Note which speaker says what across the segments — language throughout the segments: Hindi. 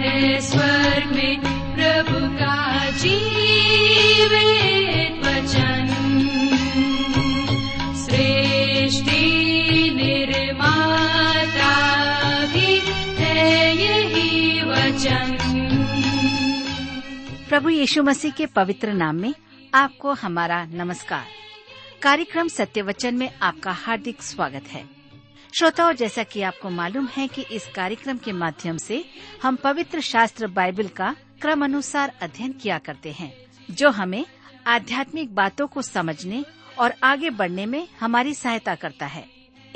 Speaker 1: है स्वर्ग में प्रभु का जीवित वचन। सृष्टि निर्माता भी है यही वचन।
Speaker 2: प्रभु यीशु मसीह के पवित्र नाम में आपको हमारा नमस्कार। कार्यक्रम सत्य वचन में आपका हार्दिक स्वागत है। श्रोताओं, जैसा कि आपको मालूम है कि इस कार्यक्रम के माध्यम से हम पवित्र शास्त्र बाइबल का क्रम अनुसार अध्ययन किया करते हैं, जो हमें आध्यात्मिक बातों को समझने और आगे बढ़ने में हमारी सहायता करता है।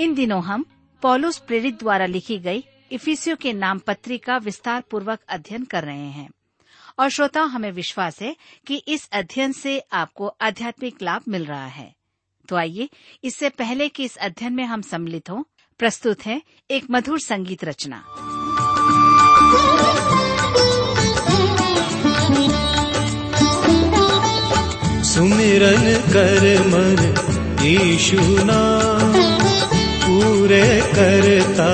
Speaker 2: इन दिनों हम पॉलुस प्रेरित द्वारा लिखी गई इफिसियो के नाम पत्री का विस्तार पूर्वक अध्ययन कर रहे हैं। और श्रोताओं, हमें विश्वास है कि इस अध्ययन से आपको आध्यात्मिक लाभ मिल रहा है। तो आइए, इससे पहले कि इस अध्ययन में हम सम्मिलित हों प्रस्तुत है एक मधुर संगीत रचना।
Speaker 3: सुमिरन कर मन यीशु नाम पूरे करता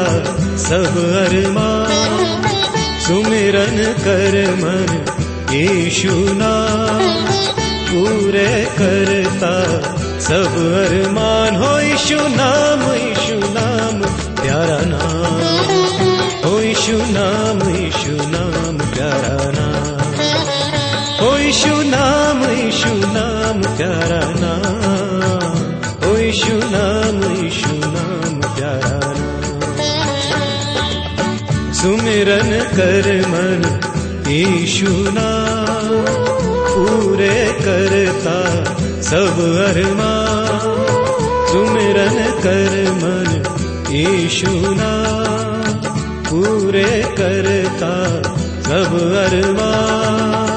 Speaker 3: सब अरमान सुमिरन कर मन यीशु नाम पूरे करता सब अरमान। हो यीशु नाम प्यारा नाम हो यीशु नाम यीशु नाम प्यारा नाम ओ यीशु नाम यीशु नाम प्यारा नाम ओ यीशु नाम यीशु नाम प्यारा नाम सुमिरन कर मन यीशु नाम। पूरे करता सब अरमा। सुमिरन कर मन यीशु नाम पूरे करता सब अरमान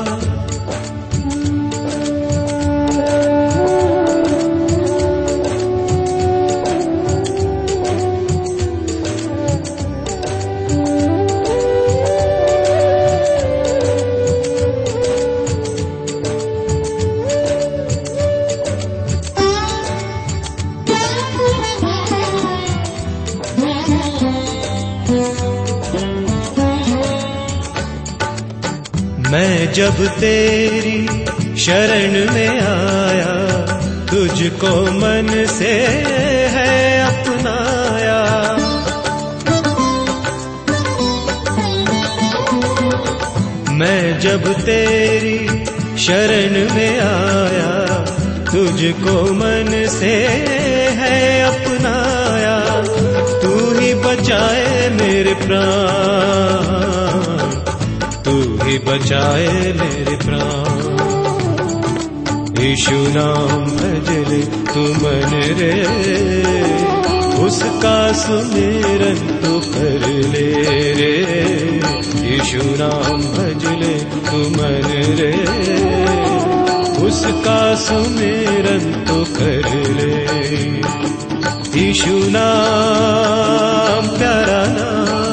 Speaker 3: जब तेरी शरण में आया, तुझको मन से है अपनाया। मैं जब तेरी शरण में आया, तुझको मन से है अपनाया। तू ही बचाए मेरे प्राण। ही बचाए मेरे प्राण। यीशु नाम भजले तू मन रे। उसका सुमिरन तो कर ले रे। यीशु नाम भजले तू मन रे। उसका सुमिरन तो कर ले। यीशु नाम, प्यारा नाम।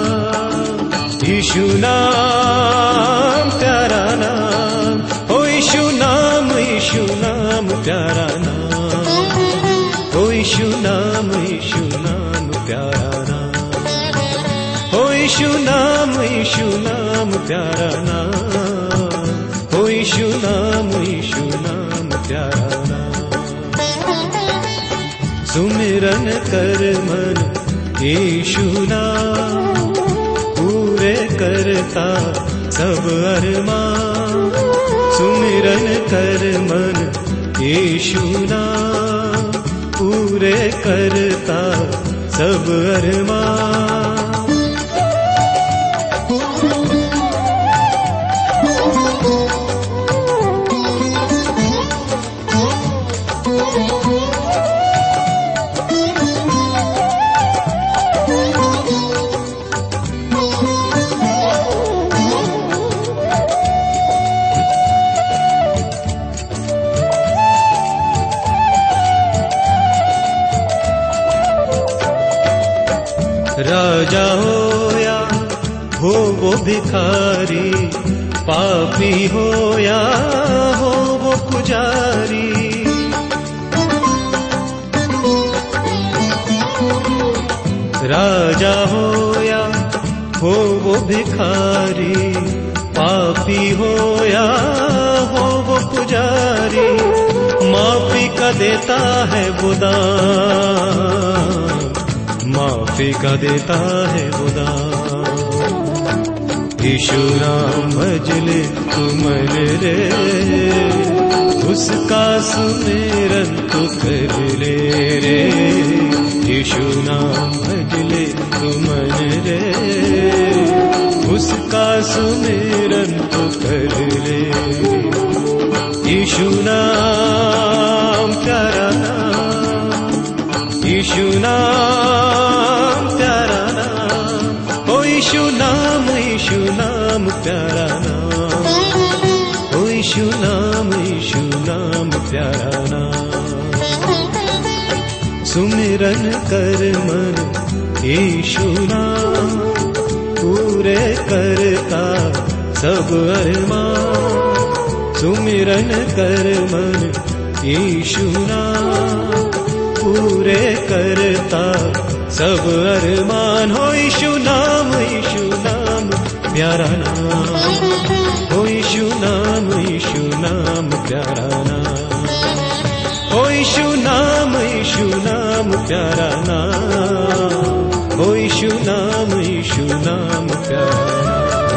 Speaker 3: यीशु नाम, प्यारा नाम। ओ यीशु नाम यीशु नाम, प्यारा नाम। ओ यीशु नाम यीशु नाम, प्यारा नाम। ओ यीशु नाम यीशु नाम, प्यारा नाम। ओ यीशु नाम यीशु नाम, प्यारा नाम। सुमिरन कर मन, यीशु नाम। करता सब अरमान। सुमिरन कर मन यीशु नाम पूरे करता सब अरमान राजा हो या हो वो भिखारी, पापी हो या हो वो पुजारी। राजा हो या हो वो भिखारी, पापी हो या हो वो पुजारी, माफ़ी का देता है वो दान। माफ़ी का देता है खुदा। यीशु नाम भजले तुमन रे, उसका सुमेरन तो कर ले रे। यीशु नाम भजले तुमन रे, उसका सुमेरन तो कर ले। यीशु नाम प्यारा नाम यीशु नाम प्यारा नाम। ओ यीशु नाम यीशु नाम, प्यारा नाम। सुमिरन कर मन यीशु नाम। पूरे करता सब अरमान। सुमिरन कर मन यीशु नाम। पूरे करता सब अरमान। हो यीशु नाम यीशु प्यारा नाम हो यीशु नाम यीशु नाम प्यारा नाम हो यीशु नाम यीशु नाम प्यारा नाम हो यीशु नाम यीशु नाम प्यारा नाम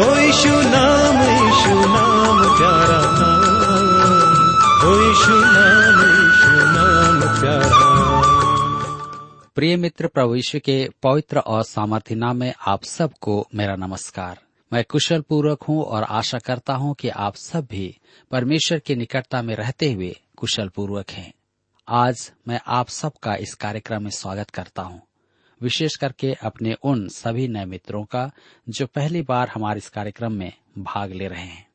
Speaker 3: हो यीशु नाम यीशु नाम प्यारा नाम हो यीशु नाम यीशु नाम प्यारा
Speaker 4: प्रिय मित्र प्रभु यीशु के पवित्र और सामर्थ्य नाम में आप सबको मेरा नमस्कार। मैं कुशल पूर्वक हूँ और आशा करता हूँ कि आप सब भी परमेश्वर की निकटता में रहते हुए कुशल पूर्वक हैं। आज मैं आप सबका इस कार्यक्रम में स्वागत करता हूँ। विशेष करके अपने उन सभी नए मित्रों का जो पहली बार हमारे इस कार्यक्रम में भाग ले रहे हैं।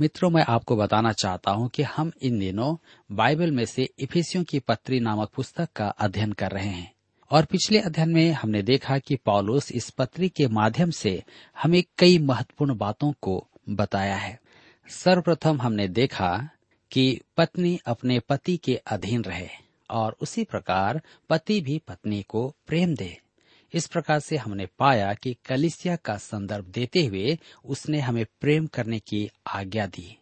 Speaker 4: मित्रों, मैं आपको बताना चाहता हूँ कि हम इन दिनों बाइबल में से इफिसियों की पत्री नामक पुस्तक का अध्ययन कर रहे हैं। और पिछले अध्ययन में हमने देखा कि पौलुस इस पत्री के माध्यम से हमें कई महत्वपूर्ण बातों को बताया है। सर्वप्रथम हमने देखा कि पत्नी अपने पति के अधीन रहे और उसी प्रकार पति भी पत्नी को प्रेम दे। इस प्रकार से हमने पाया कि कलिसिया का संदर्भ देते हुए उसने हमें प्रेम करने की आज्ञा दी।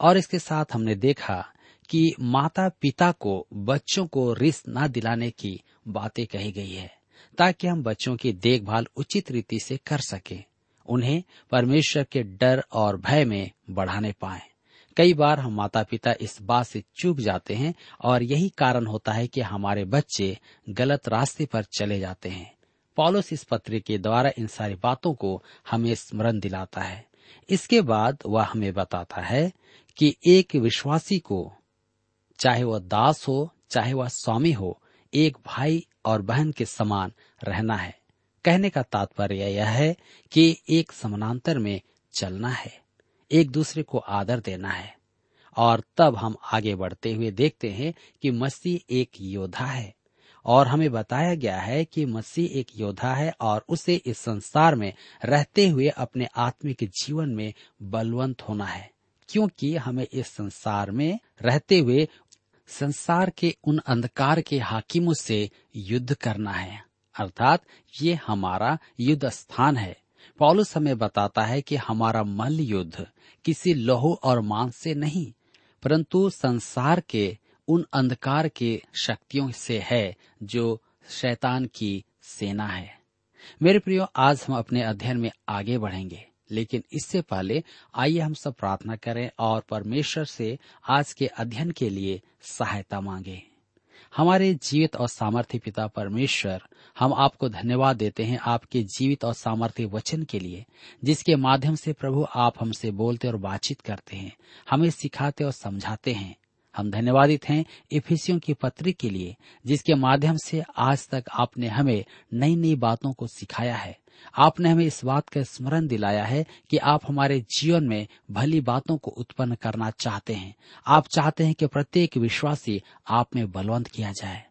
Speaker 4: और इसके साथ हमने देखा कि माता पिता को बच्चों को रिस न दिलाने की बातें कही गई है, ताकि हम बच्चों की देखभाल उचित रीति से कर सकें, उन्हें परमेश्वर के डर और भय में बढ़ाने पाए। कई बार हम माता पिता इस बात से चूक जाते हैं और यही कारण होता है कि हमारे बच्चे गलत रास्ते पर चले जाते हैं। पॉलुस इस पत्र के द्वारा इन सारी बातों को हमें स्मरण दिलाता है। इसके बाद वह हमें बताता है कि एक विश्वासी को, चाहे वह दास हो, चाहे वह स्वामी हो एक भाई और बहन के समान रहना है। कहने का तात्पर्य यह है कि एक समानांतर में चलना है, एक दूसरे को आदर देना है। और तब हम आगे बढ़ते हुए देखते हैं कि मसीह एक योद्धा है। और हमें बताया गया है कि मसीह एक योद्धा है और उसे इस संसार में रहते हुए अपने आत्मिक जीवन में बलवंत होना है, क्योंकि हमें इस संसार में रहते हुए संसार के उन अंधकार के हाकिमों से युद्ध करना है। अर्थात ये हमारा युद्ध स्थान है। पॉलुस हमें बताता है कि हमारा मल युद्ध किसी लोहो और मांस से नहीं, परंतु संसार के उन अंधकार के शक्तियों से है जो शैतान की सेना है। मेरे प्रियो, आज हम अपने अध्ययन में आगे बढ़ेंगे। लेकिन इससे पहले आइए हम सब प्रार्थना करें और परमेश्वर से आज के अध्ययन के लिए सहायता मांगे। हमारे जीवित और सामर्थ्य पिता परमेश्वर, हम आपको धन्यवाद देते हैं आपके जीवित और सामर्थ्य वचन के लिए, जिसके माध्यम से प्रभु आप हमसे बोलते और बातचीत करते हैं, हमें सिखाते और समझाते हैं। हम धन्यवादित हैं इफिसियों की पत्री के लिए, जिसके माध्यम से आज तक आपने हमें नई नई बातों को सिखाया है। आपने हमें इस बात का स्मरण दिलाया है कि आप हमारे जीवन में भली बातों को उत्पन्न करना चाहते हैं। आप चाहते हैं कि प्रत्येक विश्वासी आप में बलवंत किया जाए।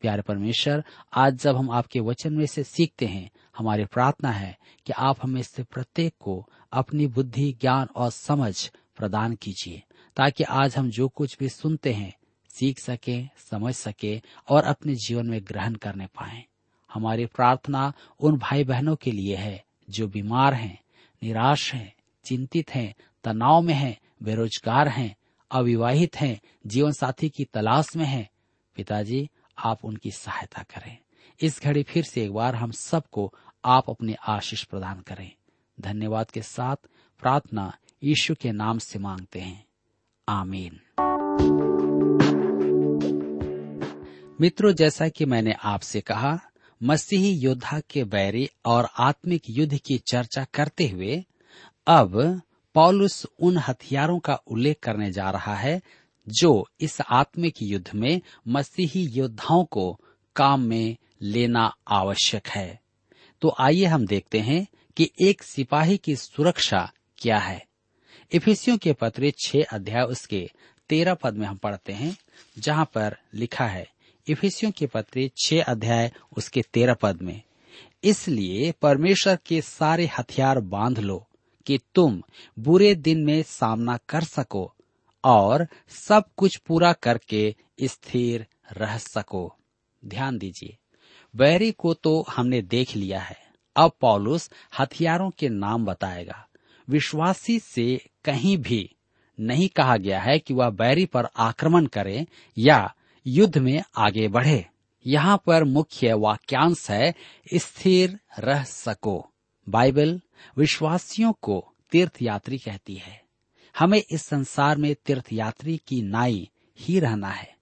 Speaker 4: प्यारे परमेश्वर, आज जब हम आपके वचन में से सीखते हैं, हमारी प्रार्थना है कि आप हमें से प्रत्येक को अपनी बुद्धि, ज्ञान और समझ प्रदान कीजिए। ताकि आज हम जो कुछ भी सुनते हैं, सीख सके, समझ सके और अपने जीवन में ग्रहण करने पाए। हमारी प्रार्थना उन भाई बहनों के लिए है, जो बीमार हैं, निराश हैं, चिंतित हैं, तनाव में हैं, बेरोजगार हैं, अविवाहित हैं, जीवन साथी की तलाश में हैं। पिताजी, आप उनकी सहायता करें। इस घड़ी फिर से एक बार हम सबको आप अपने आशीष प्रदान करें। धन्यवाद के साथ प्रार्थना यीशु के नाम से मांगते हैं। आमीन। मित्रों, जैसा कि मैंने आपसे कहा, मसीही योद्धा के बैरी और आत्मिक युद्ध की चर्चा करते हुए अब पौलुस उन हथियारों का उल्लेख करने जा रहा है जो इस आत्मिक युद्ध में मसीही योद्धाओं को काम में लेना आवश्यक है। तो आइए हम देखते हैं कि एक सिपाही की सुरक्षा क्या है। इफिसियों के पत्र छह अध्याय उसके तेरह पद में हम पढ़ते हैं, जहाँ पर लिखा है, इफिसियों के पत्र छह अध्याय उसके तेरह पद में, इसलिए परमेश्वर के सारे हथियार बाँध लो कि तुम बुरे दिन में सामना कर सको और सब कुछ पूरा करके स्थिर रह सको। ध्यान दीजिए, बैरी को तो हमने देख लिया है। अब पॉलुस हथियारों के नाम बताएगा। विश्वासी से कहीं भी नहीं कहा गया है कि वह बैरी पर आक्रमण करे या युद्ध में आगे बढ़े। यहाँ पर मुख्य वाक्यांश है, स्थिर रह सको। बाइबल विश्वासियों को तीर्थयात्री कहती है। हमें इस संसार में तीर्थयात्री की नाई ही रहना है।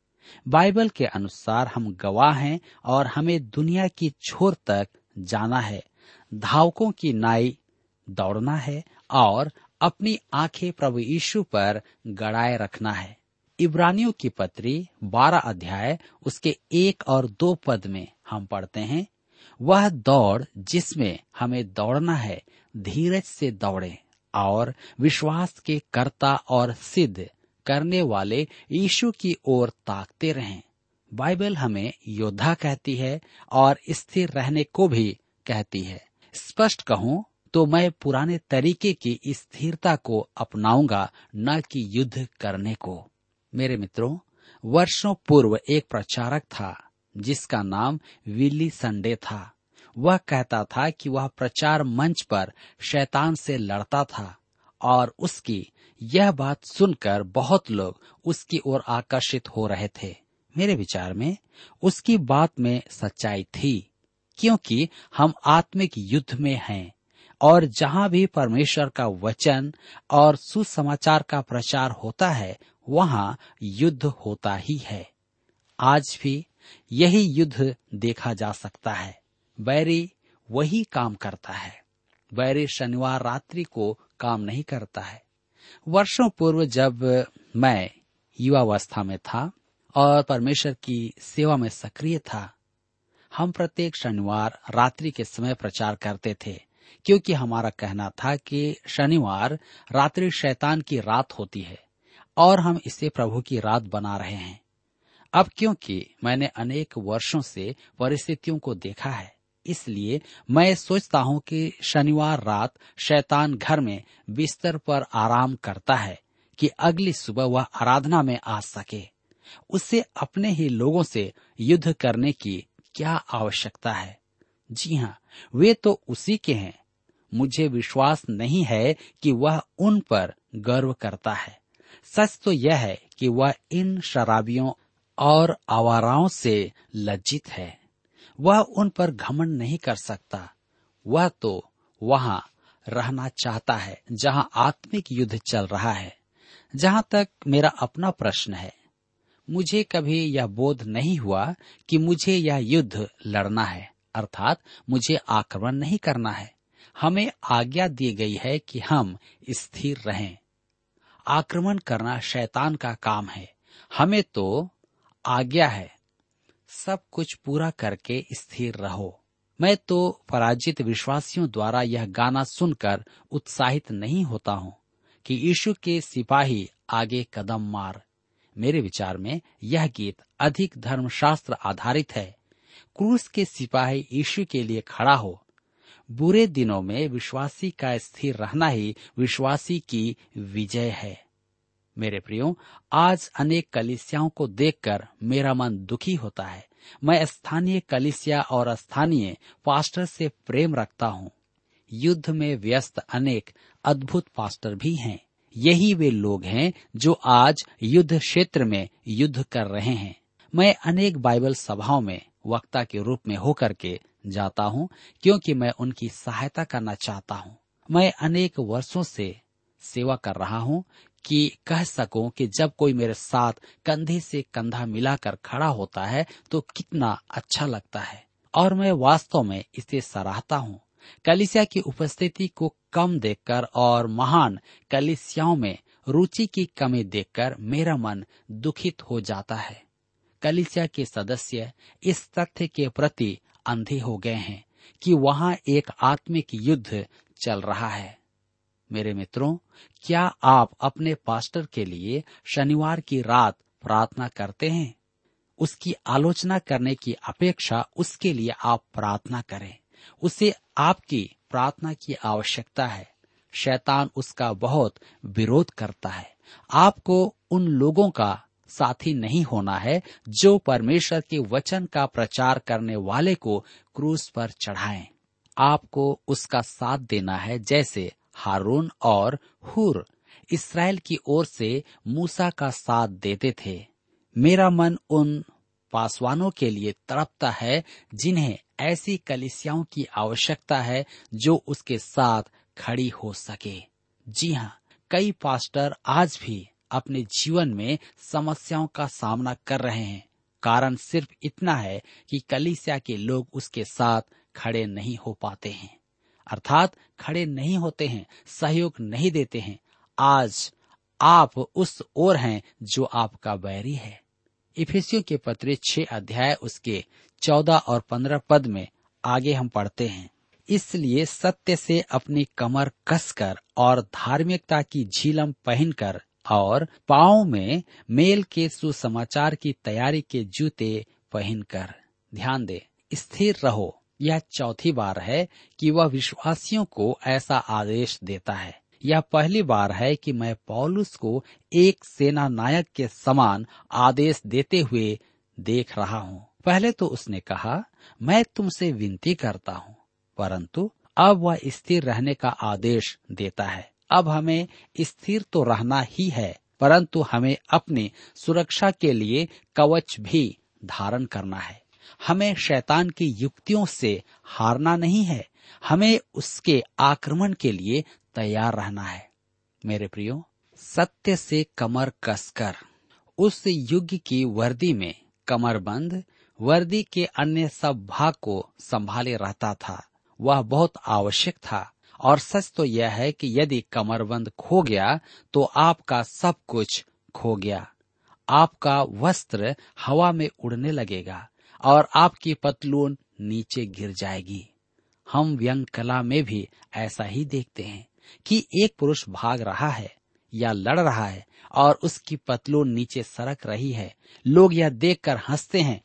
Speaker 4: बाइबल के अनुसार हम गवाह हैं और हमें दुनिया की छोर तक जाना है। धावकों की नाई दौड़ना है और अपनी आँखें प्रभु यीशु पर गड़ाए रखना है। इब्रानियों की पत्री बारह अध्याय, उसके एक और दो पद में हम पढ़ते हैं, वह दौड़ जिसमें हमें दौड़ना है, धीरज से दौड़े और विश्वास के कर्ता और सिद्ध करने वाले यीशु की ओर ताकते रहें। बाइबल हमें योद्धा कहती है और स्थिर रहने को भी कहती है। स्पष्ट कहूँ तो मैं पुराने तरीके की स्थिरता को अपनाऊँगा, न कि युद्ध करने को। मेरे मित्रों, वर्षों पूर्व एक प्रचारक था, जिसका नाम विली संडे था। वह कहता था कि वह प्रचार मंच पर शैतान से लड़ता था, और उसकी यह बात सुनकर बहुत लोग उसकी ओर आकर्षित हो रहे थे। मेरे विचार में, उसकी बात में सच्चाई थी, क्योंकि हम आत्मिक युद्ध में हैं। और जहाँ भी परमेश्वर का वचन और सुसमाचार का प्रचार होता है, वहाँ युद्ध होता ही है। आज भी यही युद्ध देखा जा सकता है। बैरी वही काम करता है। बैरी शनिवार रात्रि को काम नहीं करता है। वर्षों पूर्व जब मैं युवावस्था में था और परमेश्वर की सेवा में सक्रिय था, हम प्रत्येक शनिवार रात्रि के समय प्रचार करते थे। क्योंकि हमारा कहना था कि शनिवार रात्रि शैतान की रात होती है और हम इसे प्रभु की रात बना रहे हैं। अब क्योंकि मैंने अनेक वर्षों से परिस्थितियों को देखा है, इसलिए मैं सोचता हूँ कि शनिवार रात शैतान घर में बिस्तर पर आराम करता है कि अगली सुबह वह आराधना में आ सके। उसे अपने ही लोगों से युद्ध करने की क्या आवश्यकता है? जी हाँ वे तो उसी के हैं। मुझे विश्वास नहीं है कि वह उन पर गर्व करता है। सच तो यह है कि वह इन शराबियों और आवाराओं से लज्जित है। वह उन पर घमंड नहीं कर सकता। वह तो वहाँ रहना चाहता है, जहाँ आत्मिक युद्ध चल रहा है, जहाँ तक मेरा अपना प्रश्न है। मुझे कभी यह बोध नहीं हुआ कि मुझे यह युद्ध लड़ना है। अर्थात मुझे आक्रमण नहीं करना है। हमें आज्ञा दी गई है कि हम स्थिर रहें। आक्रमण करना शैतान का काम है। हमें तो आज्ञा है, सब कुछ पूरा करके स्थिर रहो। मैं तो पराजित विश्वासियों द्वारा यह गाना सुनकर उत्साहित नहीं होता हूँ कि यीशु के सिपाही आगे कदम मार। मेरे विचार में यह गीत अधिक धर्मशास्त्र आधारित है। क्रूस के सिपाही यीशु के लिए खड़ा हो। बुरे दिनों में विश्वासी का स्थिर रहना ही विश्वासी की विजय है। मेरे प्रियो, आज अनेक कलिसियाओं को देखकर मेरा मन दुखी होता है। मैं स्थानीय कलिसिया और स्थानीय पास्टर से प्रेम रखता हूँ। युद्ध में व्यस्त अनेक अद्भुत पास्टर भी हैं। यही वे लोग हैं जो आज युद्ध क्षेत्र में युद्ध कर रहे हैं। मैं अनेक बाइबल सभाओं में वक्ता के रूप में होकर के जाता हूँ, क्योंकि मैं उनकी सहायता करना चाहता हूँ। मैं अनेक वर्षों से सेवा कर रहा हूँ कि कह सकूँ कि जब कोई मेरे साथ कंधे से कंधा मिलाकर खड़ा होता है तो कितना अच्छा लगता है। और मैं वास्तव में इसे सराहता हूँ। कलिसिया की उपस्थिति को कम देखकर और महान कलिसियाओं में रुचि की कमी देखकर मेरा मन दुखित हो जाता है। कलिसिया के सदस्य इस तथ्य के प्रति अंधे हो गए हैं कि वहाँ एक आत्मिक युद्ध चल रहा है। मेरे मित्रों, क्या आप अपने पास्टर के लिए शनिवार की रात प्रार्थना करते हैं? उसकी आलोचना करने की अपेक्षा उसके लिए आप प्रार्थना करें। उसे आपकी प्रार्थना की आवश्यकता है। शैतान उसका बहुत विरोध करता है। आपको उन लोगों का साथी नहीं होना है, जो परमेश्वर के वचन का प्रचार करने वाले को क्रूस पर चढ़ाएँ। आपको उसका साथ देना है, जैसे हारून और हुर। इसराइल की ओर से मूसा का साथ देते थे। मेरा मन उन पासवानों के लिए तड़पता है, जिन्हें ऐसी कलिसियाओं की आवश्यकता है, जो उसके साथ खड़ी हो सके। जी हाँ कई पास्टर आज भी अपने जीवन में समस्याओं का सामना कर रहे हैं। कारण सिर्फ़ इतना है कि कलिसिया के लोग उसके साथ खड़े नहीं हो पाते हैं। अर्थात खड़े नहीं होते हैं, सहयोग नहीं देते हैं। आज आप उस ओर हैं जो आपका बैरी है। इफिसियों के पत्र छह अध्याय उसके चौदह और पंद्रह पद में आगे हम पढ़ते हैं। इसलिए सत्य से अपनी कमर कसकर और धार्मिकता की झीलम पहनकर और पाओ में मेल के सुसमाचार की तैयारी के जूते पहनकर। ध्यान दे, स्थिर रहो। यह चौथी बार है कि वह विश्वासियों को ऐसा आदेश देता है। यह पहली बार है कि मैं पौलुस को एक सेना नायक के समान आदेश देते हुए देख रहा हूँ। पहले तो उसने कहा, मैं तुमसे विनती करता हूँ, परंतु अब वह स्थिर रहने का आदेश देता है। अब हमें स्थिर तो रहना ही है, परंतु हमें अपनी सुरक्षा के लिए कवच भी धारण करना है। हमें शैतान की युक्तियों से हारना नहीं है, हमें उसके आक्रमण के लिए तैयार रहना है। मेरे प्रियो, सत्य से कमर कसकर, उस युग की वर्दी में कमरबंद वर्दी के अन्य सब भाग को संभाले रहता था, वह बहुत आवश्यक था। और सच तो यह है कि यदि कमरबंद खो गया तो आपका सब कुछ खो गया। आपका वस्त्र हवा में उड़ने लगेगा और आपकी पतलून नीचे गिर जाएगी। हम व्यंग कला में भी ऐसा ही देखते हैं कि एक पुरुष भाग रहा है या लड़ रहा है और उसकी पतलून नीचे सरक रही है। लोग यह देखकर हँसते हैं,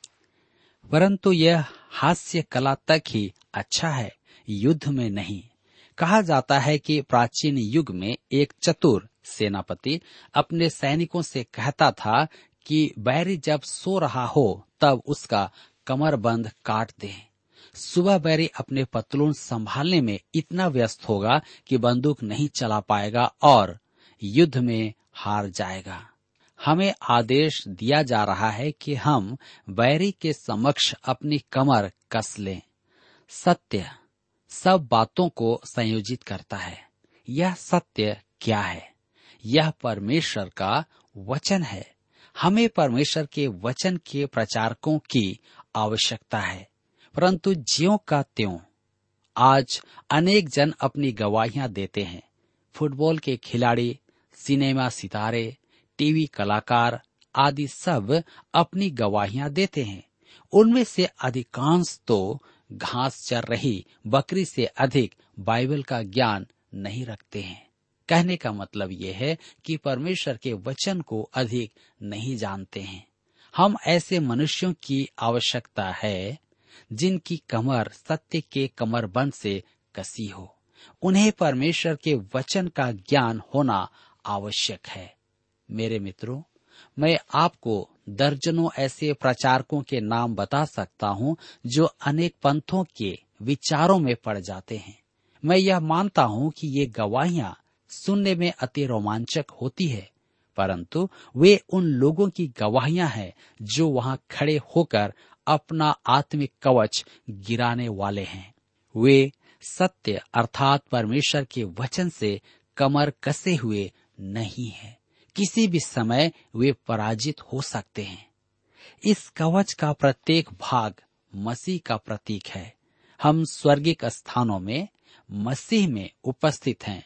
Speaker 4: परंतु यह हास्य कला तक ही अच्छा है, युद्ध में नहीं। कहा जाता है कि प्राचीन युग में एक चतुर सेनापति अपने सैनिकों से कहता था कि बैरी जब सो रहा हो, तब उसका कमरबंद काट दे। सुबह बैरी अपने पतलून संभालने में इतना व्यस्त होगा कि बंदूक नहीं चला पाएगा और युद्ध में हार जाएगा। हमें आदेश दिया जा रहा है कि हम बैरी के समक्ष अपनी कमर कस लें। सत्य। सब बातों को संयोजित करता है। यह सत्य क्या है? यह परमेश्वर का वचन है। हमें परमेश्वर के वचन के प्रचारकों की आवश्यकता है, परंतु ज्यो का त्यों। आज अनेक जन अपनी गवाहियाँ देते हैं। फुटबॉल के खिलाड़ी, सिनेमा सितारे, टीवी कलाकार आदि सब अपनी गवाहियाँ देते हैं। उनमें से अधिकांश तो घास चर रही बकरी से अधिक बाइबल का ज्ञान नहीं रखते हैं। कहने का मतलब यह है कि परमेश्वर के वचन को अधिक नहीं जानते हैं। हम ऐसे मनुष्यों की आवश्यकता है जिनकी कमर सत्य के कमरबंद से कसी हो। उन्हें परमेश्वर के वचन का ज्ञान होना आवश्यक है। मेरे मित्रों मैं आपको दर्जनों ऐसे प्रचारकों के नाम बता सकता हूँ जो अनेक पंथों के विचारों में पड़ जाते हैं। मैं यह मानता हूँ कि ये गवाहियाँ सुनने में अति रोमांचक होती है, परंतु वे उन लोगों की गवाहियाँ हैं जो वहाँ खड़े होकर अपना आत्मिक कवच गिराने वाले हैं। वे सत्य अर्थात परमेश्वर के वचन से कमर कसे हुए नहीं है। किसी भी समय वे पराजित हो सकते हैं। इस कवच का प्रत्येक भाग मसीह का प्रतीक है। हम स्वर्गिक स्थानों में मसीह में उपस्थित हैं,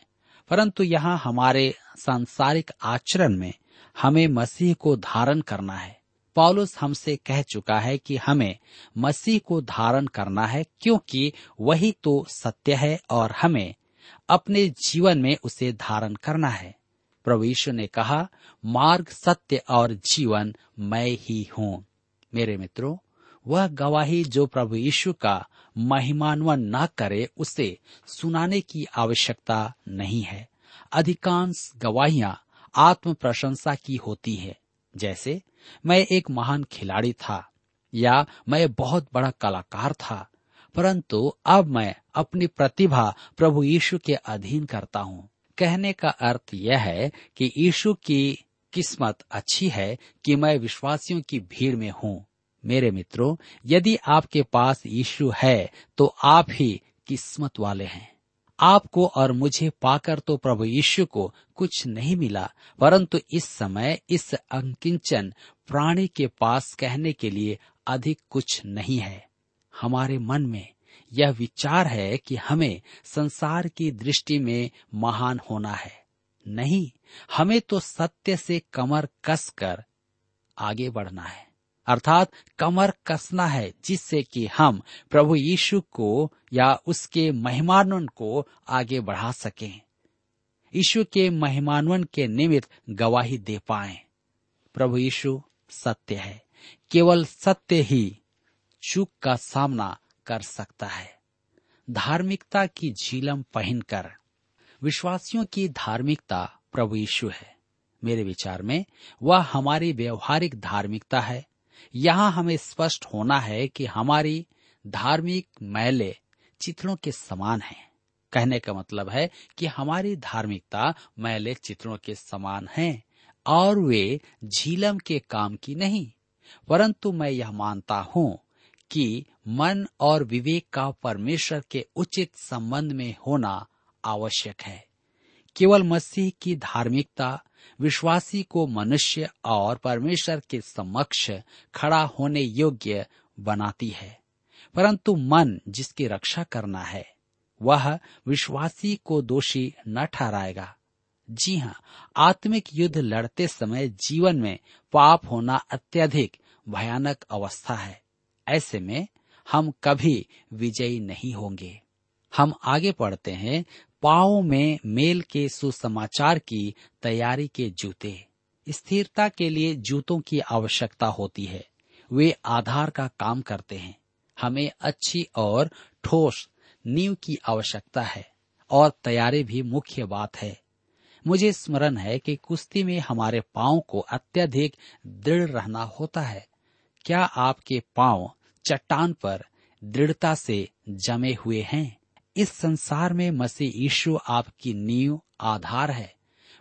Speaker 4: परंतु यहाँ हमारे सांसारिक आचरण में हमें मसीह को धारण करना है। पॉलुस हमसे कह चुका है कि हमें मसीह को धारण करना है क्योंकि वही तो सत्य है और हमें अपने जीवन में उसे धारण करना है। प्रभु यीशु ने कहा, मार्ग, सत्य और जीवन मैं ही हूँ। मेरे मित्रों, वह गवाही जो प्रभु यीशु का महिमान्वन न करे, उसे सुनाने की आवश्यकता नहीं है। अधिकांश गवाहियाँ आत्म प्रशंसा की होती है। जैसे, मैं एक महान खिलाड़ी था, या मैं बहुत बड़ा कलाकार था, परंतु अब मैं अपनी प्रतिभा प्रभु यीशु के अधीन करता हूँ। कहने का अर्थ यह है कि यीशु की किस्मत अच्छी है कि मैं विश्वासियों की भीड़ में हूँ। मेरे मित्रों, यदि आपके पास यीशु है तो आप ही किस्मत वाले हैं। आपको और मुझे पाकर तो प्रभु यीशु को कुछ नहीं मिला, परंतु इस समय इस अंकिंचन प्राणी के पास कहने के लिए अधिक कुछ नहीं है। हमारे मन में यह विचार है कि हमें संसार की दृष्टि में महान होना है। नहीं, हमें तो सत्य से कमर कसकर आगे बढ़ना है। अर्थात कमर कसना है, जिससे कि हम प्रभु यीशु को या उसके महिमानवन को आगे बढ़ा सकें। यीशु के महिमानवन के निमित्त गवाही दे पाए। प्रभु यीशु सत्य है। केवल सत्य ही चूक का सामना कर सकता है। धार्मिकता की झीलम पहनकर। विश्वासियों की धार्मिकता प्रभु यीशु है। मेरे विचार में वह हमारी व्यवहारिक धार्मिकता है। यहाँ हमें स्पष्ट होना है कि हमारी धार्मिक मैले चित्रों के समान है। कहने का मतलब है कि हमारी धार्मिकता मैले चित्रों के समान है और वे झीलम के काम की नहीं, परंतु मैं यह मानता हूँ कि मन और विवेक का परमेश्वर के उचित संबंध में होना आवश्यक है। केवल मसीह की धार्मिकता, विश्वासी को मनुष्य और परमेश्वर के समक्ष खड़ा होने योग्य बनाती है। परंतु मन जिसकी रक्षा करना है, वह विश्वासी को दोषी न ठहराएगा। जी हाँ आत्मिक युद्ध लड़ते समय जीवन में पाप होना अत्यधिक भयानक अवस्था है। ऐसे में हम कभी विजयी नहीं होंगे। हम आगे पढ़ते हैं पाओ में मेल के सुसमाचार की तैयारी के जूते। स्थिरता के लिए जूतों की आवश्यकता होती है। वे आधार का काम करते हैं। हमें अच्छी और ठोस नींव की आवश्यकता है। और तैयारी भी मुख्य बात है। मुझे स्मरण है कि कुश्ती में हमारे पाँव को अत्यधिक दृढ़ रहना होता है। क्या आपके पाँव चट्टान पर दृढ़ता से जमे हुए हैं। इस संसार में मसीह यीशु आपकी नींव आधार है।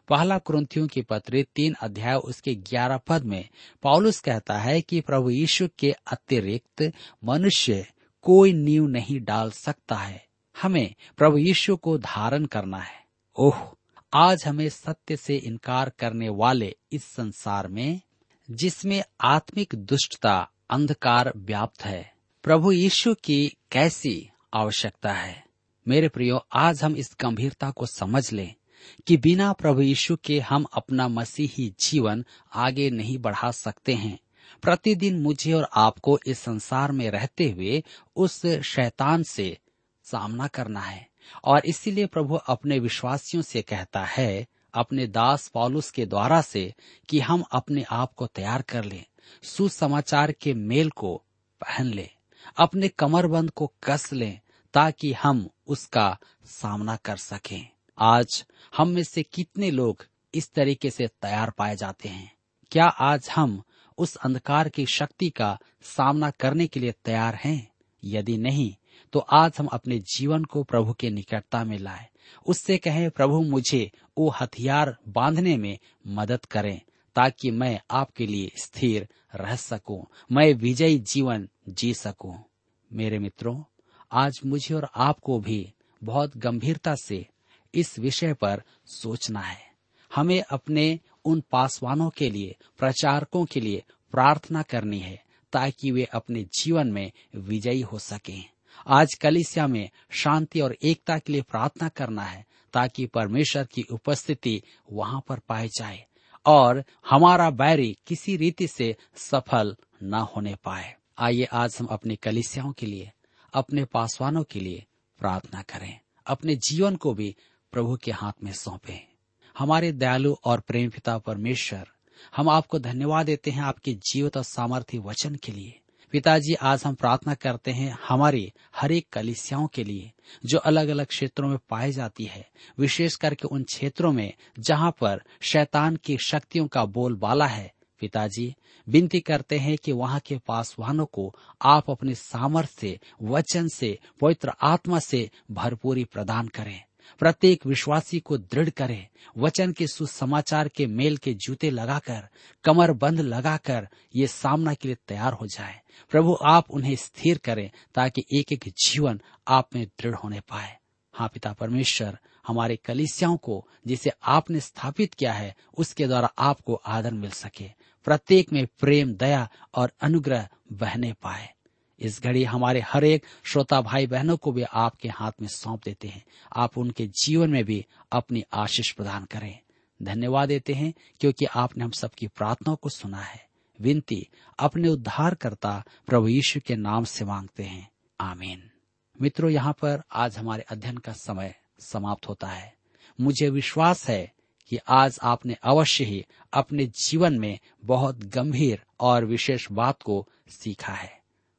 Speaker 4: पहला क्रंथियों की पत्री तीन अध्याय उसके ग्यारह पद में पॉलुस कहता है कि प्रभु यीशु के अतिरिक्त मनुष्य कोई नींव नहीं डाल सकता है। हमें प्रभु यीशु को धारण करना है। ओह, आज हमें सत्य से इनकार करने वाले इस संसार में, जिसमें आत्मिक दुष्टता अंधकार व्याप्त है। प्रभु यीशु की कैसी आवश्यकता है? मेरे प्रियो, आज हम इस गंभीरता को समझ लें कि बिना प्रभु यीशु के हम अपना मसीही जीवन आगे नहीं बढ़ा सकते हैं। प्रतिदिन मुझे और आपको इस संसार में रहते हुए उस शैतान से सामना करना है और इसीलिए प्रभु अपने विश्वासियों से कहता है, अपने दास पॉलुस के द्वारा से कि हम अपने आप को तैयार कर लें। सुसमाचार के मेल को पहन लें, अपने कमरबंद को कस लें, ताकि हम उसका सामना कर सकें। आज हम में से कितने लोग इस तरीके से तैयार पाए जाते हैं? क्या आज हम उस अंधकार की शक्ति का सामना करने के लिए तैयार हैं? यदि नहीं तो आज हम अपने जीवन को प्रभु के निकटता में लाए। उससे कहें, प्रभु, मुझे वो हथियार बांधने में मदद करें। ताकि मैं आपके लिए स्थिर रह सकूँ, मैं विजयी जीवन जी सकूँ। मेरे मित्रों, आज मुझे और आपको भी बहुत गंभीरता से इस विषय पर सोचना है। हमें अपने उन पासवानों के लिए, प्रचारकों के लिए प्रार्थना करनी है, ताकि वे अपने जीवन में विजयी हो सकें। आज कलिसिया में शांति और एकता के लिए प्रार्थना करना है, ताकि परमेश्वर की उपस्थिति वहाँ पर पाई जाए। और हमारा बैरी किसी रीति से सफल न होने पाए। आइए आज हम अपने कलिसियाओं के लिए, अपने पासवानों के लिए प्रार्थना करें। अपने जीवन को भी प्रभु के हाथ में सौंपे। हमारे दयालु और प्रेम पिता परमेश्वर, हम आपको धन्यवाद देते हैं आपके जीवित और सामर्थ्य वचन के लिए। पिताजी, आज हम प्रार्थना करते हैं हमारी हर एक कलिसियाओं के लिए, जो अलग अलग क्षेत्रों में पाई जाती है, विशेष करके उन क्षेत्रों में जहाँ पर शैतान की शक्तियों का बोलबाला है। पिताजी, विनती करते हैं कि वहाँ के पासवानों को आप अपने सामर्थ्य से, वचन से, पवित्र आत्मा से भरपूरी प्रदान करें। प्रत्येक विश्वासी को दृढ़ करें, वचन के सुसमाचार के मेल के जूते लगाकर, कमर बंद लगाकर ये सामना के लिए तैयार हो जाए। प्रभु, आप उन्हें स्थिर करें ताकि एक एक जीवन आप में दृढ़ होने पाए। हाँ पिता परमेश्वर, हमारे कलिसियाओं को जिसे आपने स्थापित किया है, उसके द्वारा आपको आदर मिल सके। प्रत्येक में प्रेम, दया और अनुग्रह बहने पाए। इस घड़ी हमारे हर एक श्रोता भाई बहनों को भी आपके हाथ में सौंप देते हैं। आप उनके जीवन में भी अपनी आशीष प्रदान करें। धन्यवाद देते हैं क्योंकि आपने हम सबकी प्रार्थनाओं को सुना है। विनती, अपने उद्धार करता प्रभु यीशु के नाम से मांगते हैं। आमीन। मित्रों, यहाँ पर आज हमारे अध्ययन का समय समाप्त होता है। मुझे विश्वास है कि आज आपने अवश्य ही अपने जीवन में बहुत गंभीर और विशेष बात को सीखा है।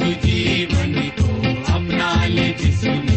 Speaker 3: जीवन को अपना ले जिसमें